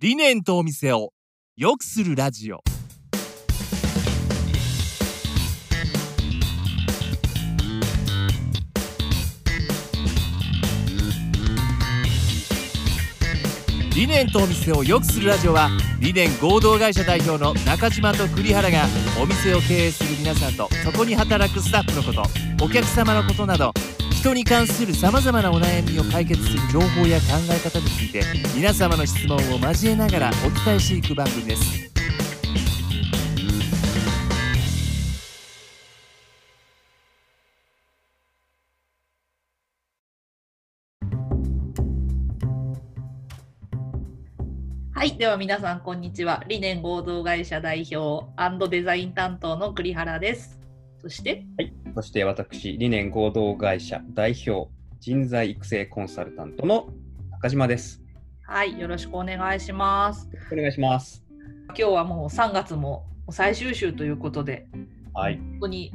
理念とお店を良くするラジオ。理念とお店を良くするラジオは理念合同会社代表の中島と栗原がお店を経営する皆さんとそこに働くスタッフのことお客様のことなど人に関するさまざまなお悩みを解決する情報や考え方について皆様の質問を交えながらお伝えしていく番組ですはい。では皆さん、こんにちは。理念合同会社代表デザイン担当の栗原です。そして、はい、そして私、理念合同会社代表、人材育成コンサルタントの中島です。はい。よろしくお願いします。お願いします。今日はもう3月も最終週ということで、はい、本当に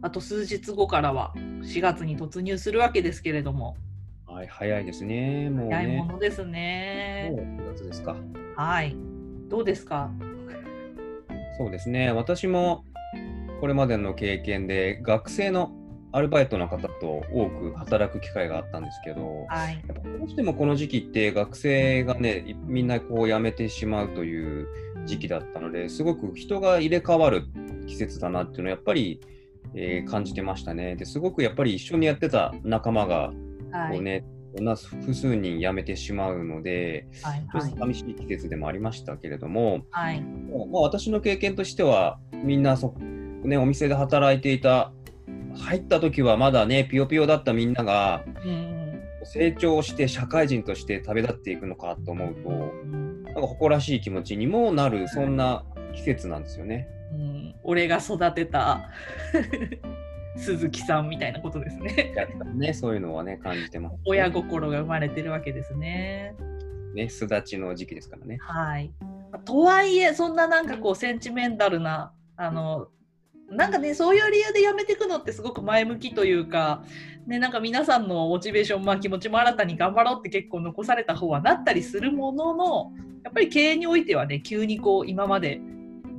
あと数日後からは4月に突入するわけですけれども、はい、早いですね。もうね早いも。のですね。もう9月ですか。はい。どうですか？そうですね。私もこれまでの経験で学生のアルバイトの方と多く働く機会があったんですけど、はい。やっぱどうしてもこの時期って学生がね、みんなこう辞めてしまうという時期だったので、すごく人が入れ替わる季節だなっていうのはやっぱり、えー感じてましたね。ですごくやっぱり一緒にやってた仲間がはい。こうね、同じ複数人辞めてしまうので、はい。ちょっはい。と寂しい季節でもありましたけれども、はい。まあ、私の経験としては、みんなそ、ね、お店で働いていた、入った時はまだね、ピヨピヨだったみんなが、うん成長して社会人として旅立っていくのかと思うと、うんなんか誇らしい気持ちにもなる、そんな季節なんですよね。うん、俺が育てた 鈴木さんみたいなことですね。ね、そういうのはね、感じてます、親心が生まれてるわけですね。ね、巣立ちの時期ですからね。はい。とはいえ、そんななんかこうセンチメンタルな、あの、なんかね、そういう理由でやめていくのってすごく前向きというか、ね、なんか皆さんのモチベーション、まあ、気持ちも新たに頑張ろうって結構残された方はなったりするものの、やっぱり経営においてはね、急にこう今まで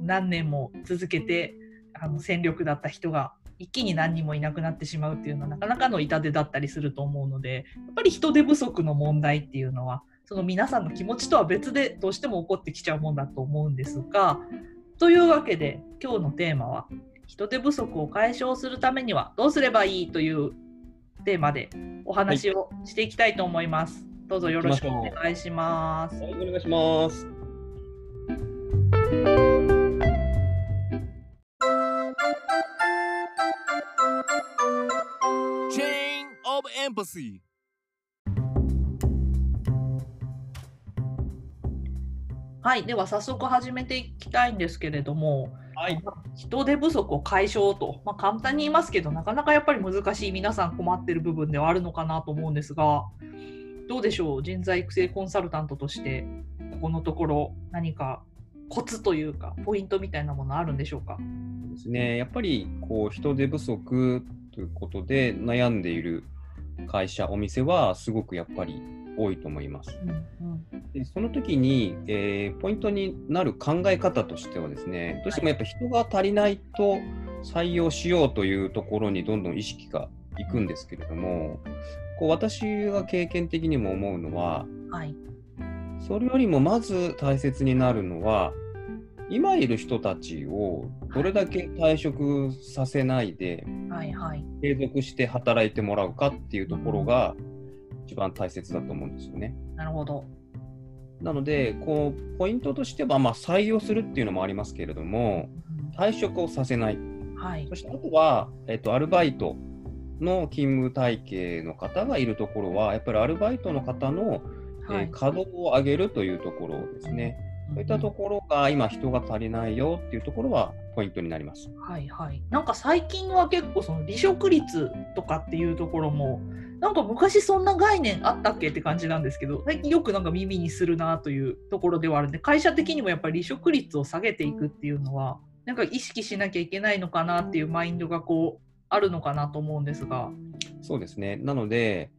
何年も続けてあの戦力だった人が一気に何人もいなくなってしまうっていうのはなかなかの痛手だったりすると思うので、やっぱり人手不足の問題っていうのは、その皆さんの気持ちとは別でどうしても起こってきちゃうもんだと思うんですが、というわけで今日のテーマは人手不足を解消するためにはどうすればいいというテーマでお話をしていきたいと思います。どうぞよろしくお願いします。はい、お願いします。Chain of Empathy はい、では早速始めていきたいんですけれども、はい、人手不足を解消と、まあ、簡単に言いますけどなかなかやっぱり難しい皆さん困ってる部分ではあるのかなと思うんですがどうでしょう？人材育成コンサルタントとしてここのところ何かコツというかポイントみたいなものあるんでしょうか？ですね。やっぱりこう人手不足ということで悩んでいる会社、お店はすごくやっぱり多いと思います。でその時に、えーポイントになる考え方としてはですね、どうしてもやっぱ人が足りないと採用しようというところにどんどん意識がいくんですけれども、こう私が経験的にも思うのは、はい。それよりもまず大切になるのは、今いる人たちをどれだけ退職させないではいはい。継続して働いてもらうかっていうところが一番大切だと思うんですよね。なるほど。なので、こうポイントとしては、まあ、採用するっていうのもありますけれども、退職をさせない、はい。そしてあとは、えっと、アルバイトの勤務体系の方がいるところは、やっぱりアルバイトの方の、えーはい稼働を上げるというところですね。そういったところが今、人が足りないよっていうところはポイントになります。はいはい、なんか最近は結構その離職率とかっていうところもなんか昔そんな概念あったっけって感じなんですけど最近よくなんか耳にするなというところではあるんで会社的にもやっぱり離職率を下げていくっていうのはなんか意識しなきゃいけないのかなっていうマインドがこうあるのかなと思うんですが。そうですね。なので、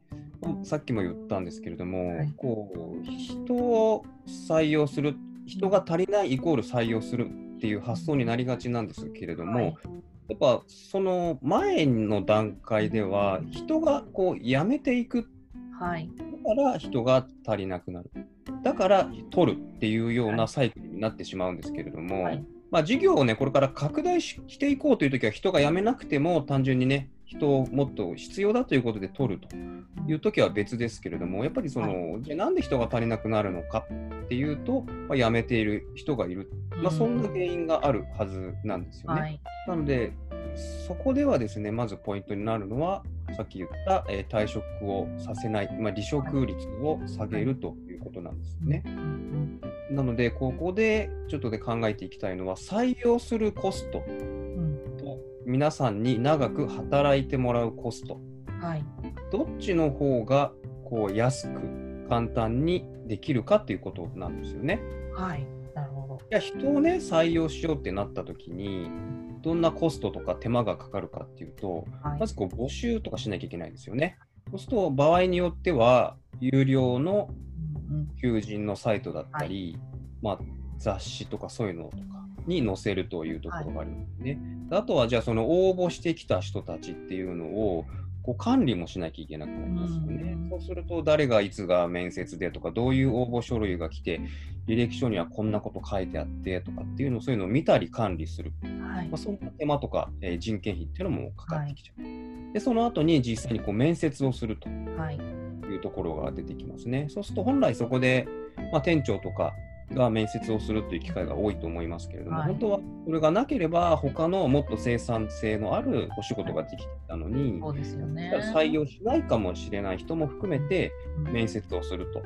さっきも言ったんですけれども、はいこう人を採用する人が足りないイコール採用するっていう発想になりがちなんですけれども、はいやっぱその前の段階では人がこう辞めていく。はい。だから人が足りなくなる。だから取るっていうようなサイクルになってしまうんですけれども、はい。まあ、事業をねこれから拡大ししていこうという時は人が辞めなくても単純にね人をもっと必要だということで取るという時は別ですけれどもやっぱりその、じゃあなんで人が足りなくなるのかっていうと、まあ、辞めている人がいる、まあ、そんな原因があるはずなんですよね。はい。なのでそこではですねまずポイントになるのはさっき言った、えー退職をさせない、まあ、離職率を下げるということなんですよね。うんなので、ここでちょっとで考えていきたいのは、採用するコスト皆さんに長く働いてもらうコスト、うんはい。どっちの方がこう安く簡単にできるかっていうことなんですよね。はい。なるほど。いや人をね採用しようってなった時にどんなコストとか手間がかかるかっていうとはい。まずこう募集とかしなきゃいけないんですよね。そうすると場合によっては有料の求人のサイトだったり、まあ、雑誌とかそういうのとかに載せるというところがありますね。あとはじゃあその応募してきた人たちっていうのをこう管理もしなきゃいけなくなりますよね。うんそうすると誰がいつが面接でとかどういう応募書類が来て履歴書にはこんなこと書いてあってとかっていうのそういうのを見たり管理する、はいまあ、。そんな手間とか、えー人件費っていうのもかかってきちゃう。でその後に実際にこう面接をすると。はい。いうところが出てきますね。そうすると本来そこで、まあ、店長とかが面接をするという機会が多いと思いますけれども、はい本当はそれがなければ他のもっと生産性のあるお仕事ができてたのに、そうですよね。採用しないかもしれない人も含めてうん面接をすると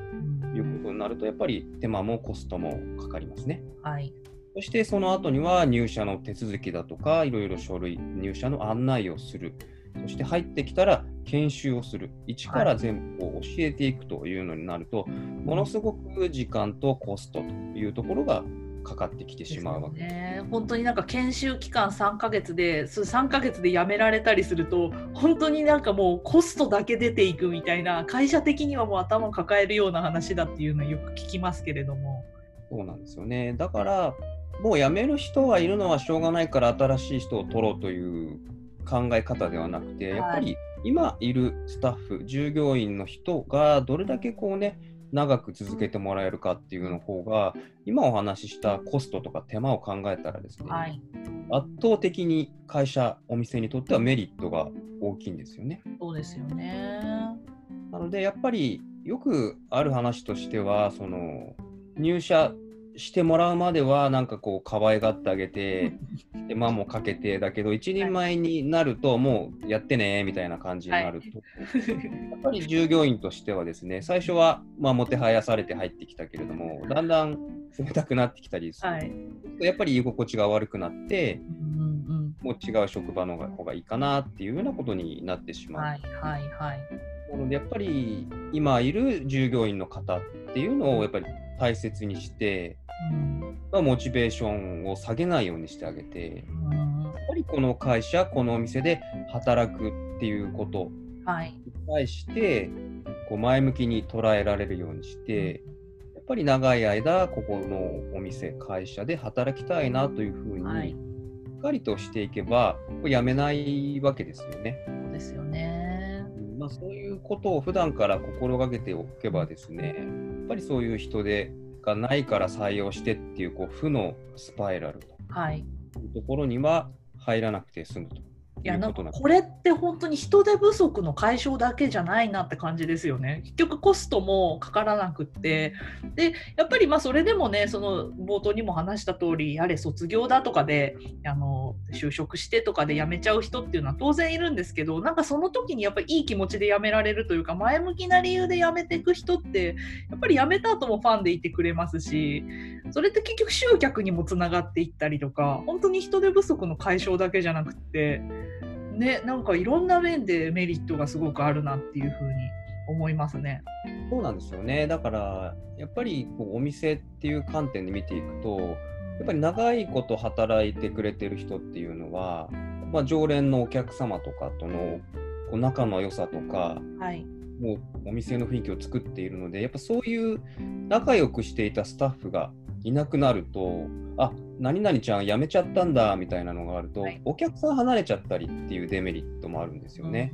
いうことになるとやっぱり手間もコストもかかりますね。はい。そしてその後には入社の手続きだとかいろいろ書類入社の案内をするそして入ってきたら研修をする一から全部を教えていくというのになると、ものすごく時間とコストというところがかかってきてしまうわけです。ね、本当になんか研修期間3ヶ月でそ3ヶ月で辞められたりすると本当になんかもうコストだけ出ていくみたいな会社的にはもう頭を抱えるような話だっていうのはよく聞きますけれども。そうなんですよね。だから、もう辞める人がいるのはしょうがないから新しい人を取ろうという考え方ではなくて、はいやっぱり今いるスタッフ、従業員の人がどれだけこうね、長く続けてもらえるかっていうの方が、今お話ししたコストとか手間を考えたらですね、はい、圧倒的に会社、お店にとってはメリットが大きいんですよね。そうですよね。なので、やっぱりよくある話としては、その入社してもらうまでは、なんかこう、可愛がってあげて、手間もかけて、だけど、一人前になると、もうやってねみたいな感じになると、やっぱり従業員としてはですね、最初は、まあ、もてはやされて入ってきたけれども、だんだん冷たくなってきたりする、はい。やっぱり居心地が悪くなって、もう違う職場の方がいいかなっていうようなことになってしまう。うんはいはいはい。なのでやっぱり今いる従業員の方っていうのをやっぱり大切にして、うん。まあ、モチベーションを下げないようにしてあげて。うん。やっぱりこの会社このお店で働くっていうこと。はい。に対してこう前向きに捉えられるようにしてやっぱり長い間ここのお店会社で働きたいなというふうに、はい。しっかりとしていけばやめないわけですよね。そうですよね。まあ、そういうことを普段から心がけておけばですね、やっぱりそういう人手がないから採用してっていうこう負のスパイラルとはい。いうところには入らなくて済むといやなん。かこれって本当に人手不足の解消だけじゃないなって感じですよね。結局コストもかからなくってでやっぱりまあそれでもねその冒頭にも話した通りやれ卒業だとかであの就職してとかで辞めちゃう人っていうのは当然いるんですけどなんかその時にやっぱりいい気持ちで辞められるというか前向きな理由で辞めていく人ってやっぱり辞めた後もファンでいてくれますしそれって結局集客にもつながっていったりとか本当に人手不足の解消だけじゃなくって。ね、なんかいろんな面でメリットがすごくあるなっていうふうに思いますね。そうなんですよね。だから、やっぱりこうお店っていう観点で見ていくと、やっぱり長いこと働いてくれてる人っていうのは、まあ、常連のお客様とかとのこう仲の良さとか、はい、もうお店の雰囲気を作っているので、やっぱそういう仲良くしていたスタッフがいなくなると、あ何々ちゃん辞めちゃったんだみたいなのがあると、はいお客さん離れちゃったりっていうデメリットもあるんですよね。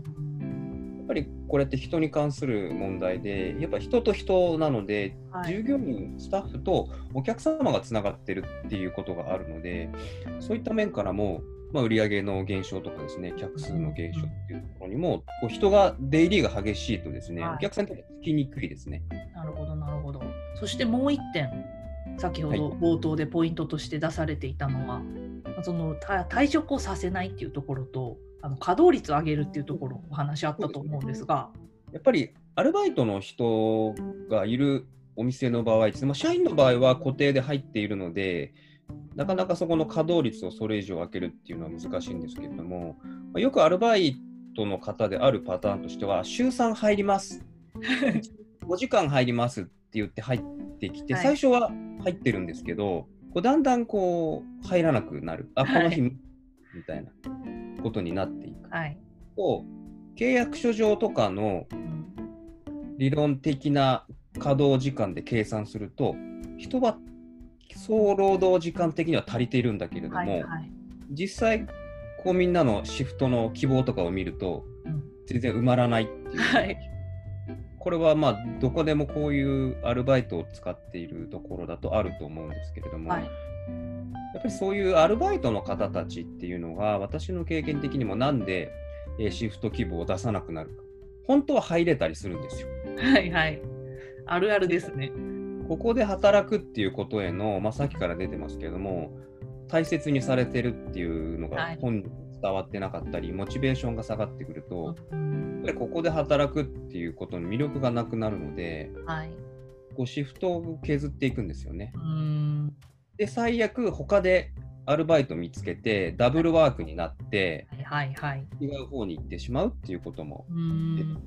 やっぱりこれって人に関する問題で、やっぱ人と人なので、はい従業員、スタッフとお客様がつながってるっていうことがあるので、そういった面からも、まあ、売上の減少とかですね、客数の減少っていうところにも、こう人が出入りが激しいとですね、はいお客さんにとってつきにくいですね。なるほど、なるほど。そしてもう一点、先ほはい。ど冒頭でポイントとして出されていたのは、そのた退職をさせないっていうところと、あの稼働率を上げるっていうところ、お話あったと思うんですが、やっぱりアルバイトの人がいるお店の場合ですね、まあ、社員の場合は固定で入っているので、なかなかそこの稼働率をそれ以上上げるっていうのは難しいんですけれども、まあよくアルバイトの方であるパターンとしては、週3入ります、5時間入りますって言って入ってきて、はい。最初は入ってるんですけど、こうだんだんこう入らなくなる、あ、この日、はみたいなことになっていくはい。と、契約書上とかのうん理論的な稼働時間で計算すると、人は総労働時間的には足りているんだけれども、はいはい。実際、こうみんなのシフトの希望とかを見ると、うん全然埋まらないっていう。はいこれはまあ、どこでもこういうアルバイトを使っているところだとあると思うんですけれども、はいやっぱりそういうアルバイトの方たちっていうのが、私の経験的にもなんでえーシフト希望を出さなくなるか。本当は入れたりするんですよ。はいはい。あるあるですね。ここで働くっていうことへの、まあ、さっきから出てますけれども、大切にされてるっていうのはいが本人に伝わってなかったり、モチベーションが下がってくると、うんやっここで働くっていうことの魅力がなくなるので、はい。こうシフトを削っていくんですよね。うん。で、最悪、他でアルバイト見つけて、ダブルワークになって、はいはい。違う方に行ってしまうっていうこともうん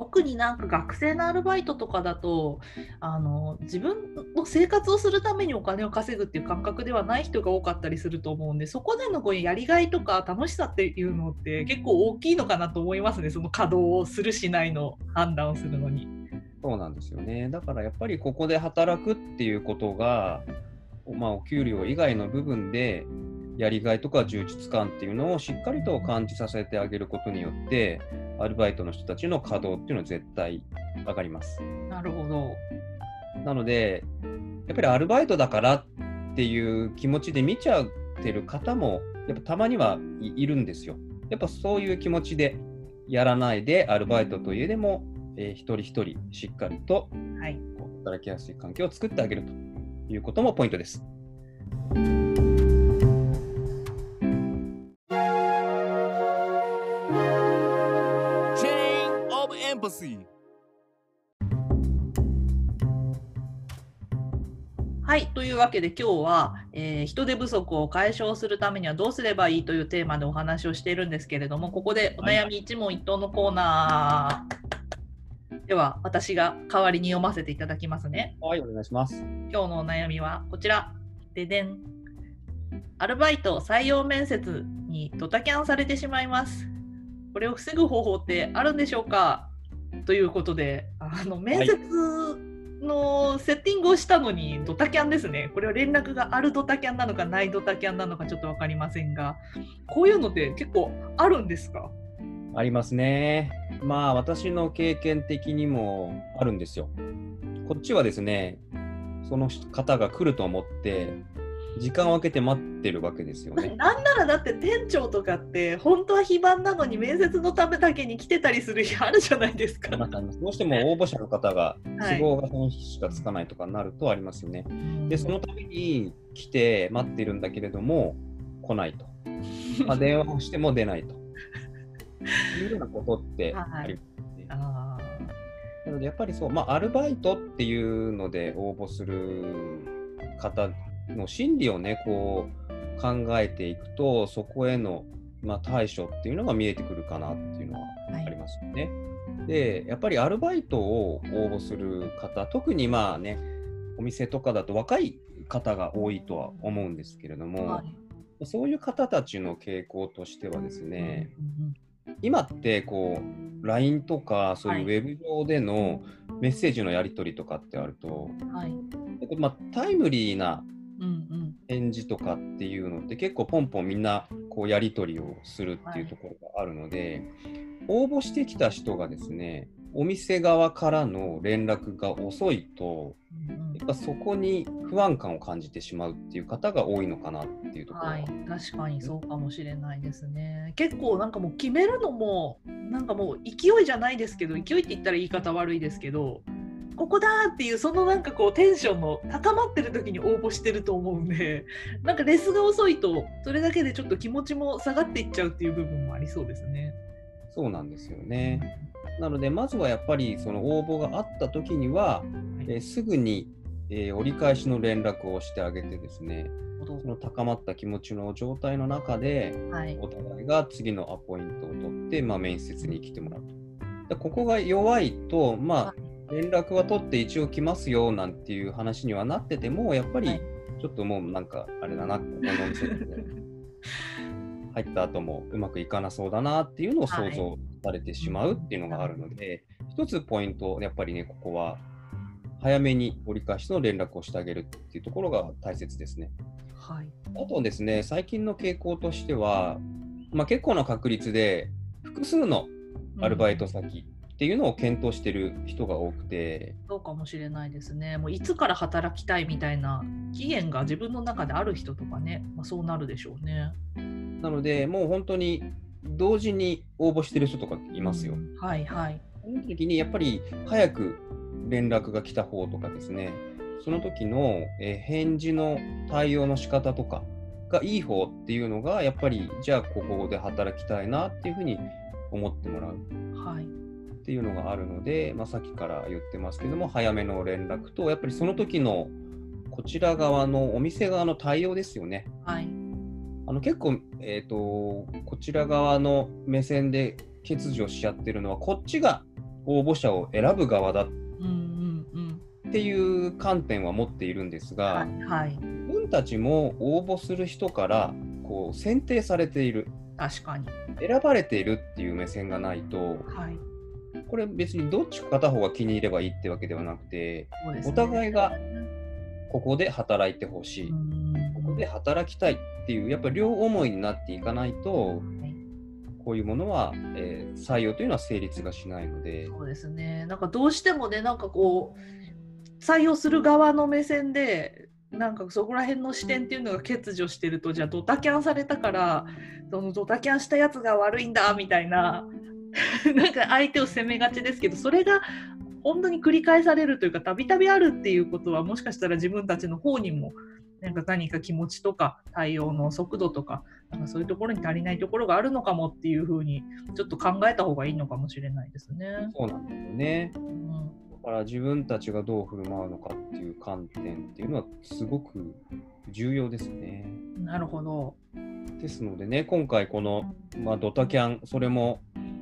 特になんか学生のアルバイトとかだとあの自分の生活をするためにお金を稼ぐっていう感覚ではない人が多かったりすると思うんでそこでのこうやりがいとか楽しさっていうのって結構大きいのかなと思いますねその稼働をするしないの判断をするのに。そうなんですよね。だからやっぱりここで働くっていうことが、まあ、お給料以外の部分でやりがいとか充実感っていうのをしっかりと感じさせてあげることによって、アルバイトの人たちの稼働っていうのは絶対上がります。なるほど。なので、やっぱりアルバイトだからっていう気持ちで見ちゃってる方も、やっぱたまにはいいるんですよ。やっぱそういう気持ちでやらないで、アルバイトといえでも、えー一人一人しっかりと働きやすい環境を作ってあげるということもポイントです。Empathy はい、というわけで今日は、えー人手不足を解消するためにはどうすればいいというテーマでお話をしているんですけれどもここでお悩み一問一答のコーナー、では私が代わりに読ませていただきますね。はい、お願いします。今日のお悩みはこちら。ででん。アルバイト採用面接にドタキャンされてしまいます。これを防ぐ方法ってあるんでしょうか？ということであの面接のセッティングをしたのにドタキャンですねこれは連絡があるドタキャンなのかないドタキャンなのかちょっと分かりませんがこういうのって結構あるんですか？ありますね。まあ、私の経験的にもあるんですよ。こっちはですね、その方が来ると思って、時間を空けて待ってるわけですよね。なんならだって店長とかって本当は非番なのに面接のためだけに来てたりする日あるじゃないですか。どうしても応募者の方がはい都合がその日しかつかないとかになるとありますよね。で、そのために来て待ってるんだけれども、来ないと。まあ、電話をしても出ないと。いうようなことってありますね。あなので、やっぱりそう、まあ、アルバイトっていうので応募する方の心理をね、こう考えていくと、そこへの、まあ、対処っていうのが見えてくるかなっていうのはありますよね。で、やっぱりアルバイトを応募する方、特にまあね、お店とかだと若い方が多いとは思うんですけれども、はいそういう方たちの傾向としてはですね、今ってこう LINE とかそういうウはいェブ上でのメッセージのやり取りとかってあると、はい。まあ、タイムリーな。返事とかっていうのって結構ポンポンみんなこうやり取りをするっていうところがあるので、応募してきた人がですねお店側からの連絡が遅いとやっぱそこに不安感を感じてしまうっていう方が多いのかなっていうところは、はい、確かにそうかもしれないですね。結構なんかもう決めるのもなんかもう勢いじゃないですけど勢いって言ったら言い方悪いですけどここだーっていうそのなんかこうテンションの高まってる時に応募してると思うんで なんかレスが遅いとそれだけでちょっと気持ちも下がっていっちゃうっていう部分もありそうですね。そうなんですよね。なのでまずはやっぱりその応募があった時には、えーすぐに、えー折り返しの連絡をしてあげてですねその高まった気持ちの状態の中ではい、お互いが次のアポイントを取って、まあ、面接に来てもらうと。でここが弱いと、まあ、連絡は取って一応来ますよなんていう話にはなってても、やっぱりはい。ちょっともうなんか、あれだな、ここのお店で入った後もうまくいかなそうだなっていうのを想像されてしまうっていうのがあるので、一つポイント、やっぱりね、ここは早めに折り返しの連絡をしてあげるっていうところが大切ですね。はい、あとですね、最近の傾向としては、まあ、結構な確率で複数のアルバイト先っていうのを検討してる人が多くて、そうかもしれないですね。もういつから働きたいみたいな期限が自分の中である人とかね、まあ、そうなるでしょうね。なので、もう本当に同時に応募してる人とかいますよ。うんはいはい。その時にやっぱり早く連絡が来た方とかですね、その時の、えー返事の対応の仕方とかがいい方っていうのが、やっぱりじゃあここで働きたいなっていうふうに思ってもらう。はい。っていうのがあるので、まあ、さっきから言ってますけども早めの連絡とやっぱりその時のこちら側のお店側の対応ですよね。はい。あの結構、えー、とこちら側の目線で欠如しちゃってるのはこっちが応募者を選ぶ側だ。っていう観点は持っているんですが、はいはい。自分たちも応募する人からこう選定されている確かに。選ばれているっていう目線がないとはい。これ別にどっちか片方が気に入ればいいってわけではなくてね。お互いがここで働いてほしい、うんここで働きたいっていうやっぱり両思いになっていかないとはい。こういうものは、えー採用というのは成立がしないので。そうですね。なんかどうしてもね、なんかこう、採用する側の目線で、なんかそこら辺の視点っていうのが欠如してると、じゃあドタキャンされたから、そのドタキャンしたやつが悪いんだみたいな、なんか相手を責めがちですけど、それが本当に繰り返されるというか、たびたびあるっていうことは、もしかしたら自分たちの方にも、なんか何か気持ちとか対応の速度とか、なんかそういうところに足りないところがあるのかもっていうふうに、ちょっと考えた方がいいのかもしれないですね。そうなんですよね。うんだから自分たちがどう振る舞うのかっていう観点っていうのはすごく重要ですね。なるほど。ですのでね、今回この、まあ、ドタキャン、それも、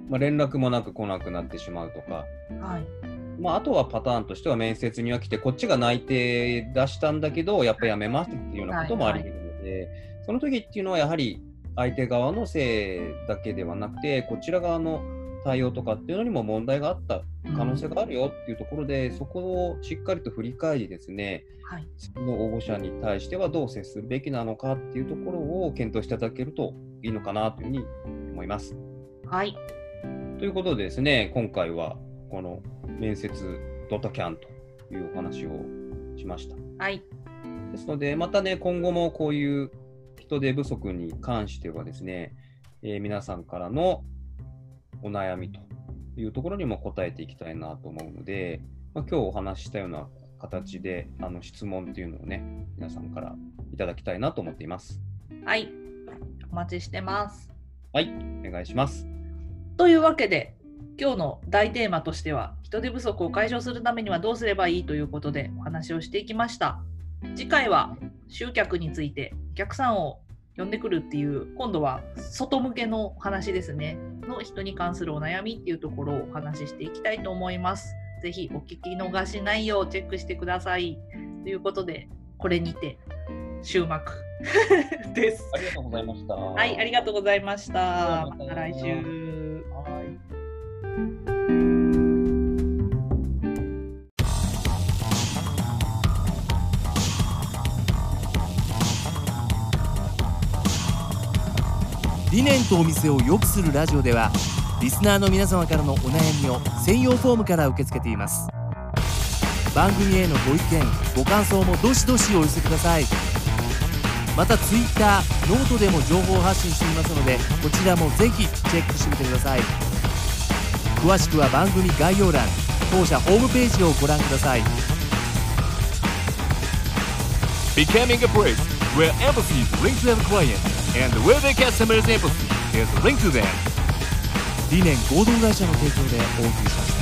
まあ、連絡もなく来なくなってしまうとか、はい。まあ、あとはパターンとしては面接には来て、こっちが内定出したんだけど、やっぱやめますっていうようなこともあり得るので、その時っていうのはやはり相手側のせいだけではなくて、こちら側の対応とかっていうのにも問題があった可能性があるよっていうところで、そこをしっかりと振り返りですね、はい。次の応募者に対してはどう接するべきなのかっていうところを検討していただけるといいのかなというふうに思います。はい。ということでですね、今回はこの面接ドタキャンというお話をしました。はい。ですので、またね、今後もこういう人手不足に関してはですね、えー皆さんからのお悩みというところにも答えていきたいなと思うので、まあ、今日お話ししたような形であの質問っていうのをね、皆さんからいただきたいなと思っています。はい。お待ちしてます。はい、お願いします。というわけで、今日の大テーマとしては、人手不足を解消するためにはどうすればいいということでお話をしていきました。次回は集客についてお客さんを呼んでくるっていう、今度は外向けのお話ですね。の人に関するお悩みっていうところをお話ししていきたいと思います。ぜひお聞き逃しないようチェックしてください。ということで、これにて終幕 です。ありがとうございました。はい、ありがとうございましたまた来週。はい。理念とお店を良くするラジオではリスナーの皆様からのお悩みを専用フォームから受け付けています。番組へのご意見ご感想もどしどしお寄せください。また Twitter ノートでも情報発信していますのでこちらもぜひチェックしてみてください詳しくは番組概要欄当社ホームページをご覧ください Becoming a place where empathy is linked to their client and where the customer's empathy is linked to them 理念合同会社の提供でお送りしました